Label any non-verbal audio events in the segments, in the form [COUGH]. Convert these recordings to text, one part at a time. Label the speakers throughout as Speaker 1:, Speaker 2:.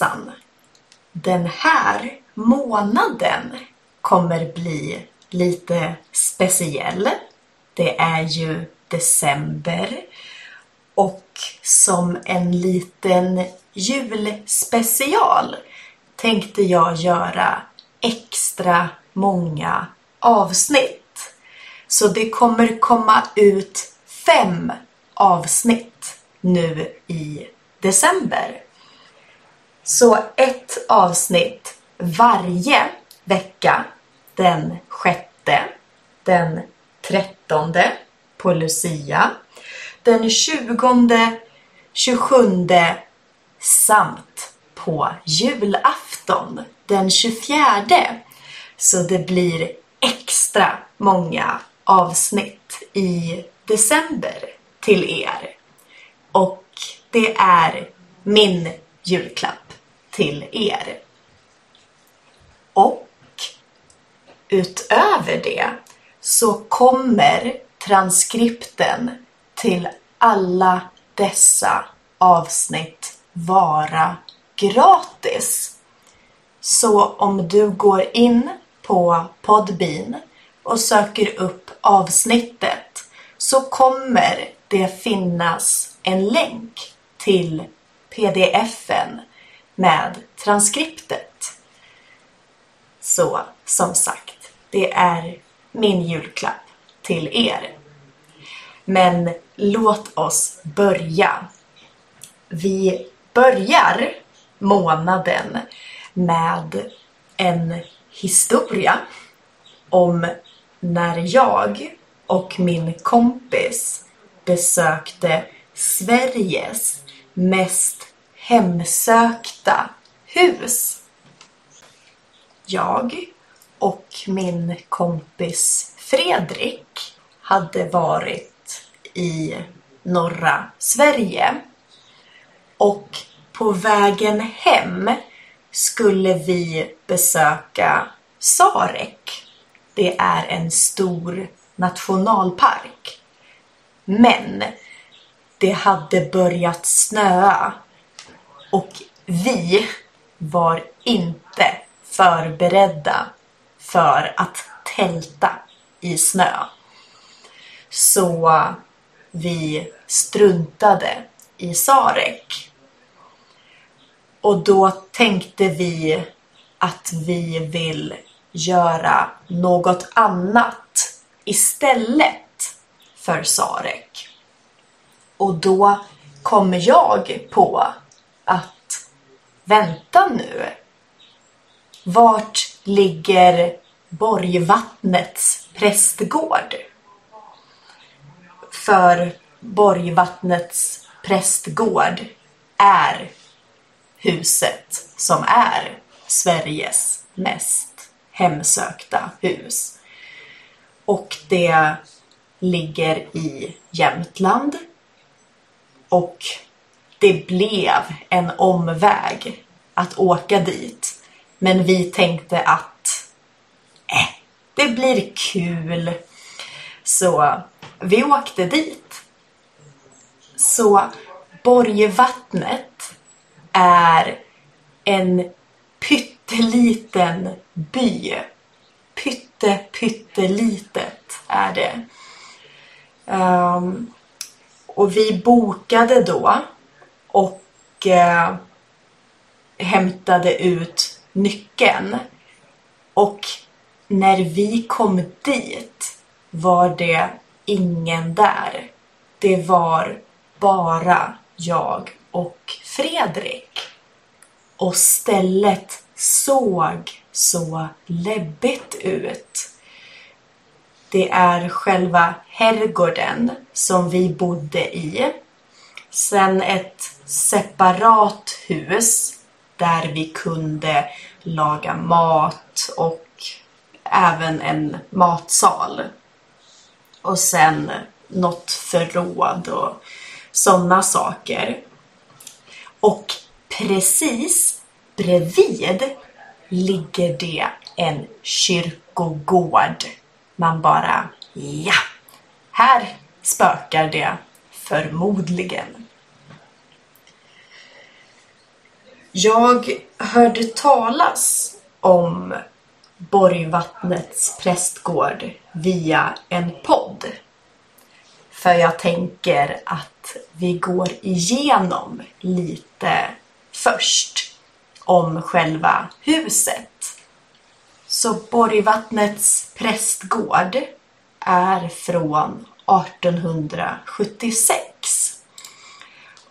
Speaker 1: Hejsan! Den här månaden kommer bli lite speciell. Det är ju december och som en liten julspecial tänkte jag göra extra många avsnitt. Så det kommer komma ut fem avsnitt nu i december. Så ett avsnitt varje vecka den sjätte, den trettonde på Lucia, den tjugonde, tjugosjunde samt på julafton den 24. Så det blir extra många avsnitt i december till er. Och det är min julklapp till er. Och utöver det så kommer transkripten till alla dessa avsnitt vara gratis. Så om du går in på Podbean och söker upp avsnittet så kommer det finnas en länk till pdfen med transkriptet. Så som sagt, det är min julklapp till er. Men låt oss börja. Vi börjar månaden med en historia om när jag och min kompis besökte Sveriges mest hemsökta hus. Jag och min kompis Fredrik hade varit i norra Sverige och på vägen hem skulle vi besöka Sarek. Det är en stor nationalpark. Men det hade börjat snöa och vi var inte förberedda för att tälta i snö. Så vi struntade i Sarek. Och då tänkte vi att vi vill göra något annat istället för Sarek. Och då kommer jag på att vänta nu. Vart ligger Borgvattnets prästgård? För Borgvattnets prästgård är huset som är Sveriges mest hemsökta hus. Och det ligger i Jämtland. Och det blev en omväg att åka dit. Men vi tänkte att äh, det blir kul. Så vi åkte dit. Så Borgvattnet är en pytteliten by. Pytte, pyttelitet är det. Um, och vi bokade då och eh, hämtade ut nyckeln. Och när vi kom dit var det ingen där. Det var bara jag och Fredrik. Och stället såg så läbbigt ut. Det är själva herrgården som vi bodde i. Sen ett separat hus där vi kunde laga mat och även en matsal. Och sen något förråd och sådana saker. Och precis bredvid ligger det en kyrkogård. Man bara, ja, här spökar det förmodligen. Jag hörde talas om Borgvattnets prästgård via en podd. För jag tänker att vi går igenom lite först om själva huset. Så Borgvattnets prästgård är från 1876.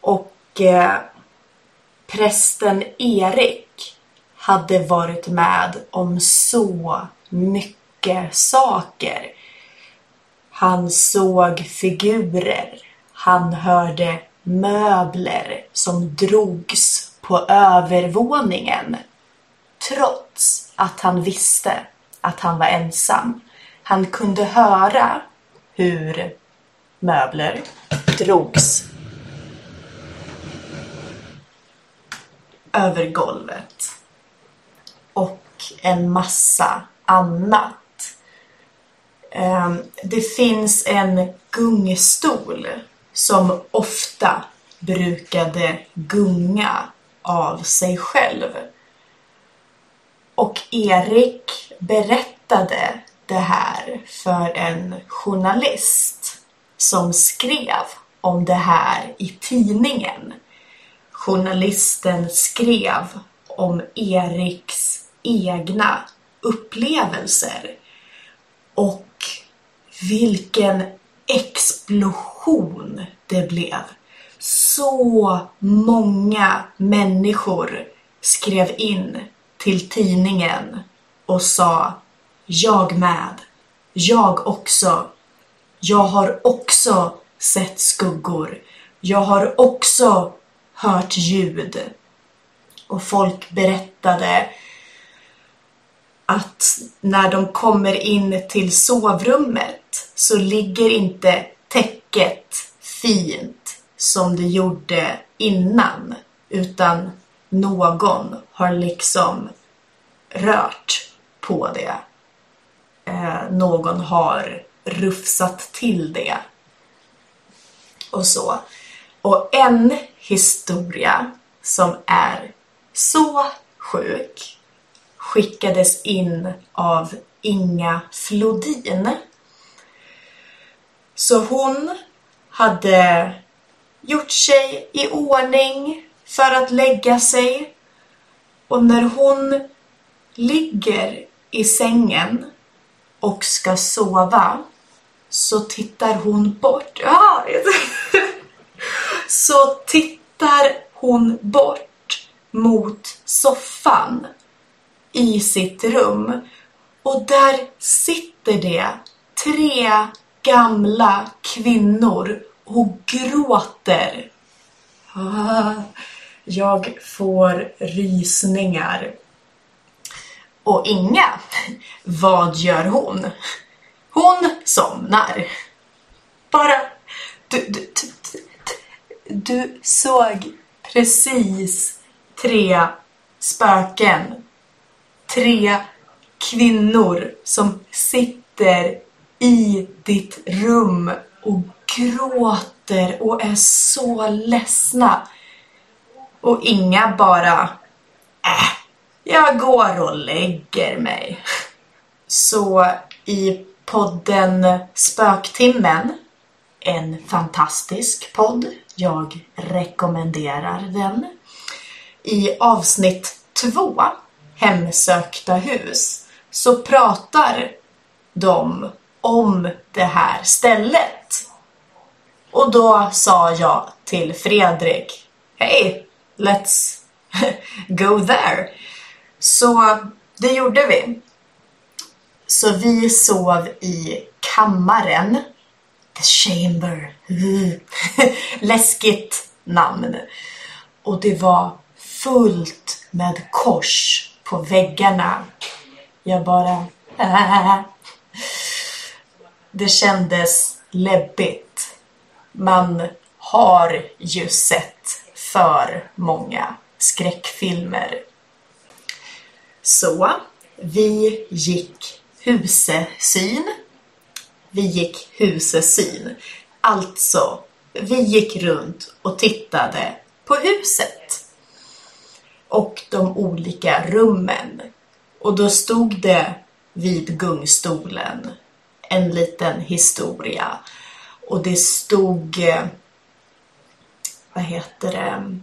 Speaker 1: Och eh, prästen Erik hade varit med om så mycket saker. Han såg figurer. Han hörde möbler som drogs på övervåningen. Trots att han visste att han var ensam. Han kunde höra hur möbler drogs över golvet. Och en massa annat. Ehm, det finns en gungstol som ofta brukade gunga av sig själv. Och Erik berättade det här för en journalist som skrev om det här i tidningen. Journalisten skrev om Eriks egna upplevelser och vilken explosion det blev. Så många människor skrev in till tidningen och sa jag med. Jag också. Jag har också sett skuggor. Jag har också hört ljud. Och folk berättade att när de kommer in till sovrummet så ligger inte täcket fint som det gjorde innan utan någon har liksom rört på det eh, någon har rufsat till det. Och så. Och en historia som är så sjuk skickades in av Inga Flodin. Så hon hade gjort sig i ordning för att lägga sig och när hon ligger i sängen och ska sova så tittar hon bort. Ah, [LAUGHS] så tittar hon bort mot soffan i sitt rum och där sitter det tre gamla kvinnor och gråter. Ah, [LAUGHS] jag får rysningar. Och Inga, vad gör hon? Hon somnar. Bara, du, du, du, du såg precis tre spöken. Tre kvinnor som sitter i ditt rum och gråter och är så ledsna. Och Inga bara, äh, jag går och lägger mig. Så i podden Spöktimmen, en fantastisk podd, jag rekommenderar den. I avsnitt två, Hemsökta hus, så pratar de om det här stället. Och då sa jag till Fredrik, hej, let's [LAUGHS] go there. Så det gjorde vi. Så vi sov i kammaren. The Chamber. [LAUGHS] Läskigt namn. Och det var fullt med kors på väggarna. Jag bara... Äh. Det kändes läbbigt. Man har ju sett för många skräckfilmer så vi gick husesyn. Vi gick husesyn. Alltså, vi gick runt och tittade på huset. och de olika rummen. Och då stod det vid gungstolen en liten historia. Och det stod, eh, vad heter det,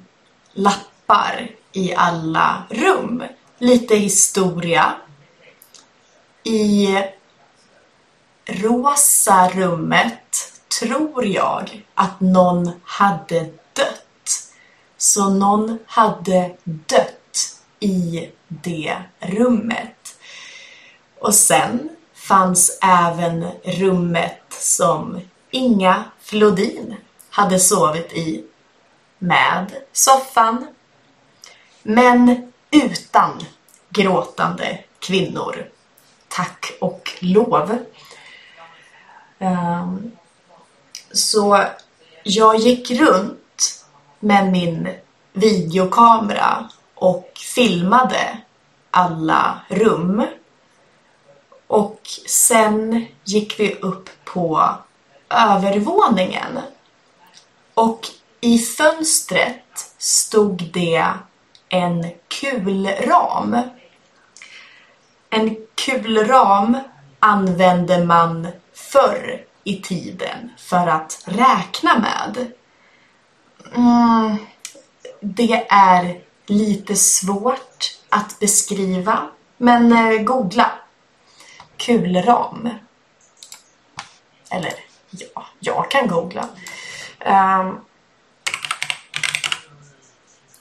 Speaker 1: lappar i alla rum. Lite historia. I rosa rummet tror jag att någon hade dött. Så någon hade dött i det rummet. Och sen fanns även rummet som Inga Flodin hade sovit i med soffan men utan gråtande kvinnor. Tack och lov. Ehm, så jag gick runt med min videokamera och filmade alla rum. Och sen gick vi upp på övervåningen. Och i fönstret stod det en kulram. En kulram använde man förr i tiden för att räkna med. Mm, det är lite svårt att beskriva, men eh, googla. Kulram. Eller ja, jag kan googla. Um,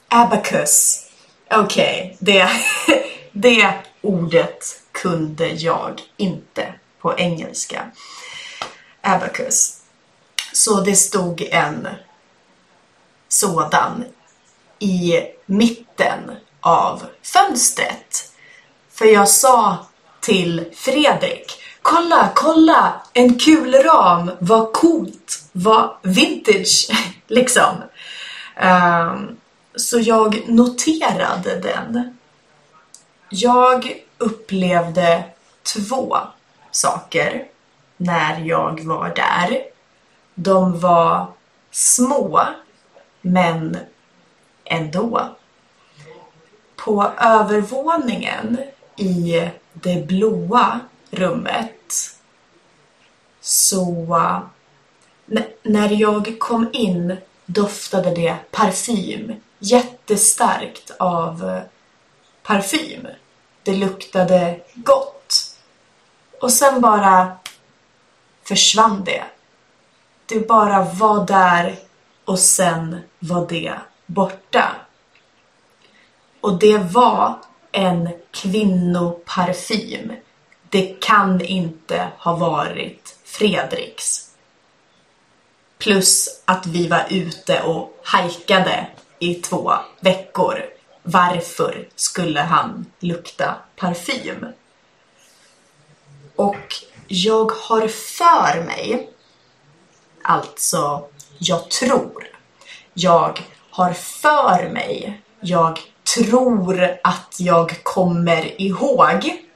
Speaker 1: abacus. Okej, okay, det, [LAUGHS] det ordet kunde jag inte på engelska abacus. Så det stod en sådan i mitten av fönstret. För jag sa till Fredrik, kolla, kolla, en kul ram, vad coolt, vad vintage, [LAUGHS] liksom. Um, så jag noterade den. Jag upplevde två saker när jag var där. De var små, men ändå. På övervåningen i det blåa rummet så när jag kom in doftade det parfym. Jättestarkt av parfym. Det luktade gott. Och sen bara försvann det. Det bara var där och sen var det borta. Och det var en kvinnoparfym. Det kan inte ha varit Fredriks. Plus att vi var ute och hajkade i två veckor. Varför skulle han lukta parfym? Och jag har för mig, alltså jag tror, jag har för mig, jag tror att jag kommer ihåg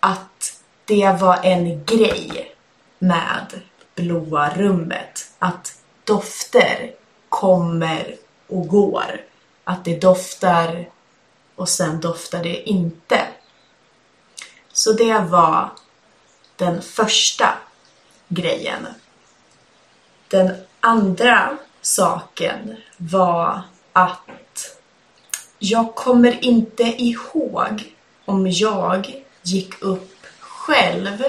Speaker 1: att det var en grej med blåa rummet. Att dofter kommer och går. Att det doftar och sen doftar det inte. Så det var den första grejen. Den andra saken var att jag kommer inte ihåg om jag gick upp själv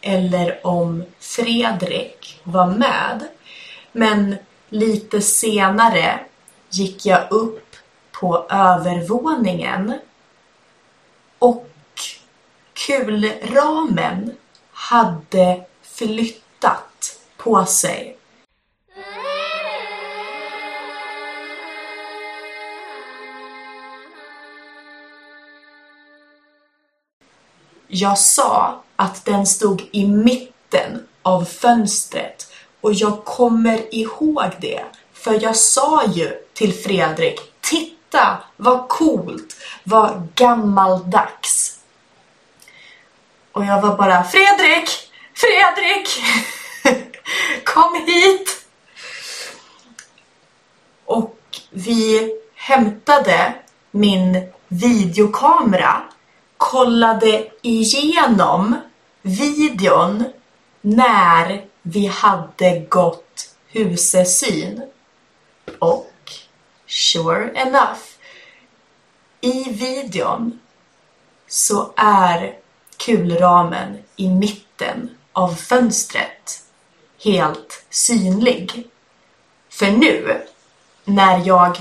Speaker 1: eller om Fredrik var med. Men lite senare gick jag upp på övervåningen och kulramen hade flyttat på sig. Jag sa att den stod i mitten av fönstret och jag kommer ihåg det för jag sa ju till Fredrik Titta vad coolt, vad gammaldags. Och jag var bara Fredrik! Fredrik! [LAUGHS] Kom hit! Och vi hämtade min videokamera, kollade igenom videon när vi hade gått husesyn. Och sure enough, i videon så är kulramen i mitten av fönstret helt synlig. För nu, när jag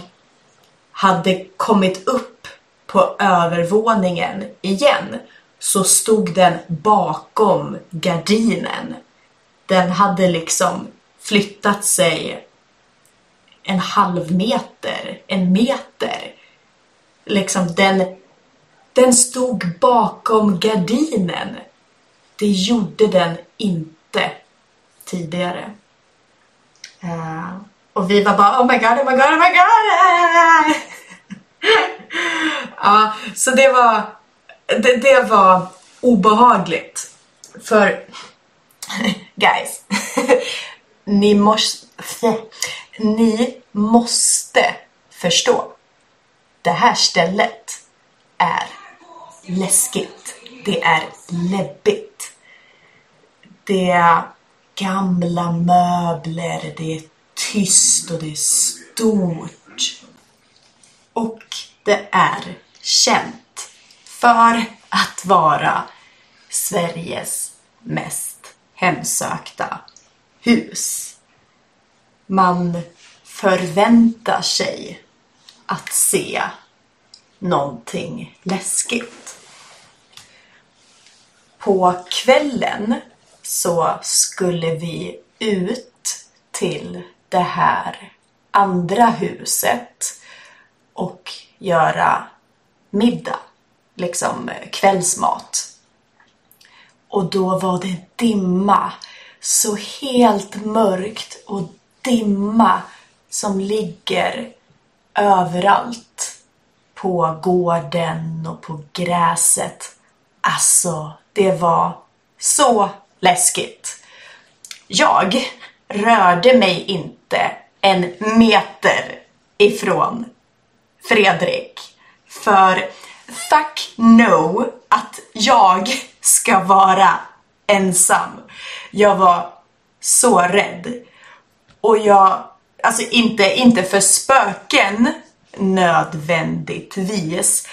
Speaker 1: hade kommit upp på övervåningen igen så stod den bakom gardinen. Den hade liksom flyttat sig en halv meter, en meter. Liksom den, den stod bakom gardinen. Det gjorde den inte tidigare. Uh, och vi var bara oh my god, oh my god, oh my god! [LAUGHS] ja, så det var, det, det var obehagligt. För [LAUGHS] guys, [LAUGHS] ni måste, ni måste förstå. Det här stället är läskigt. Det är läbbigt. Det är gamla möbler, det är tyst och det är stort. Och det är känt för att vara Sveriges mest hemsökta hus. Man förväntar sig att se någonting läskigt. På kvällen så skulle vi ut till det här andra huset och göra middag, liksom kvällsmat. Och då var det dimma, så helt mörkt och dimma som ligger överallt. På gården och på gräset. Alltså, det var så läskigt. Jag rörde mig inte en meter ifrån Fredrik. För fuck no att jag ska vara ensam. Jag var så rädd. Och jag, alltså inte, inte för spöken nödvändigtvis,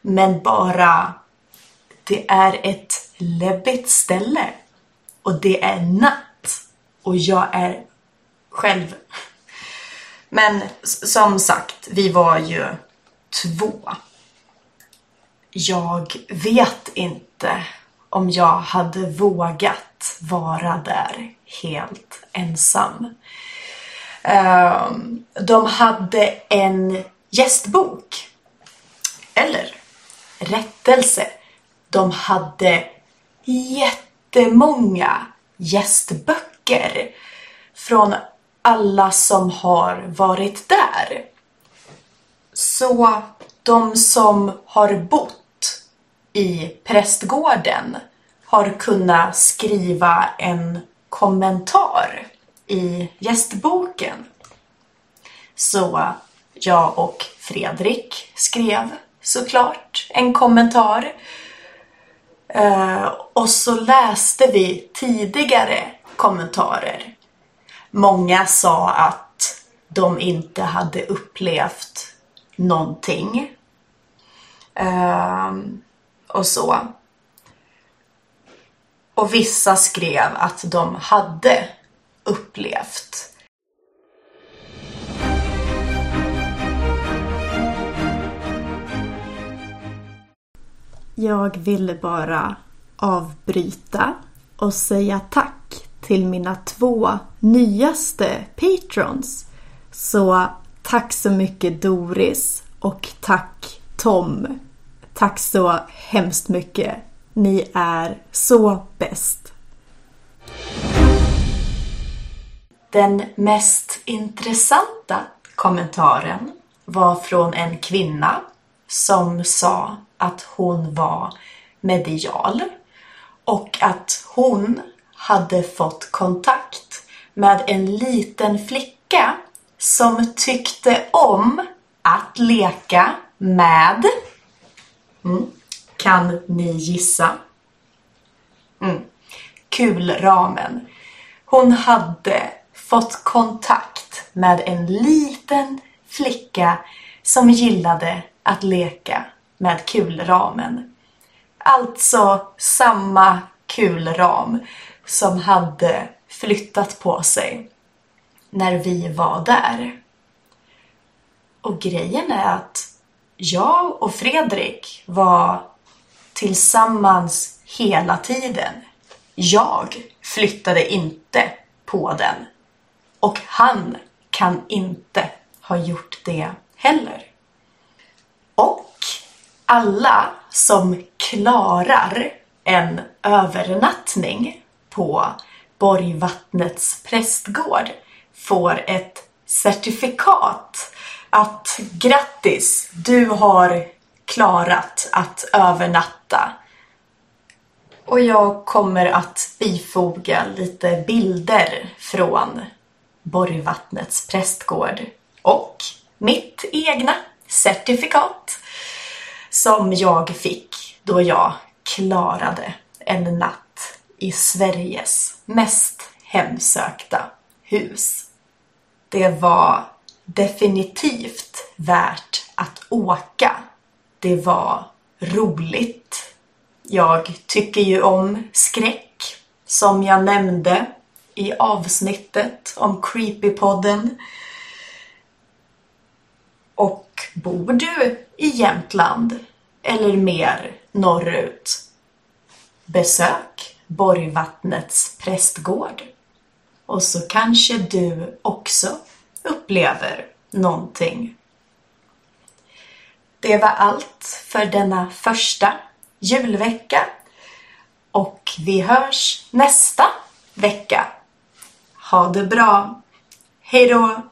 Speaker 1: men bara det är ett läbbigt ställe och det är natt och jag är själv. Men som sagt, vi var ju två. Jag vet inte om jag hade vågat vara där helt ensam. Ehm, de hade en gästbok. Eller rättelse. De hade jättemånga gästböcker från alla som har varit där. Så de som har bott i prästgården har kunnat skriva en kommentar i gästboken. Så jag och Fredrik skrev såklart en kommentar. Eh, och så läste vi tidigare kommentarer. Många sa att de inte hade upplevt någonting. Eh, och så. Och vissa skrev att de hade upplevt Jag ville bara avbryta och säga tack till mina två nyaste patrons. Så tack så mycket Doris och tack Tom. Tack så hemskt mycket. Ni är så bäst. Den mest intressanta kommentaren var från en kvinna som sa att hon var medial och att hon hade fått kontakt med en liten flicka som tyckte om att leka med... Mm. Kan ni gissa? Mm. Kulramen. Hon hade fått kontakt med en liten flicka som gillade att leka med kulramen. Alltså samma kulram som hade flyttat på sig när vi var där. Och grejen är att jag och Fredrik var tillsammans hela tiden. Jag flyttade inte på den. Och han kan inte ha gjort det heller. Och alla som klarar en övernattning på Borgvattnets prästgård får ett certifikat att grattis, du har klarat att övernatta. Och jag kommer att bifoga lite bilder från Borgvattnets prästgård och mitt egna certifikat som jag fick då jag klarade en natt i Sveriges mest hemsökta hus. Det var definitivt värt att åka. Det var roligt. Jag tycker ju om skräck, som jag nämnde i avsnittet om Creepypodden. Och bor du i Jämtland eller mer norrut? Besök Borgvattnets prästgård. Och så kanske du också upplever någonting. Det var allt för denna första julvecka och vi hörs nästa vecka. Ha det bra! Hej då!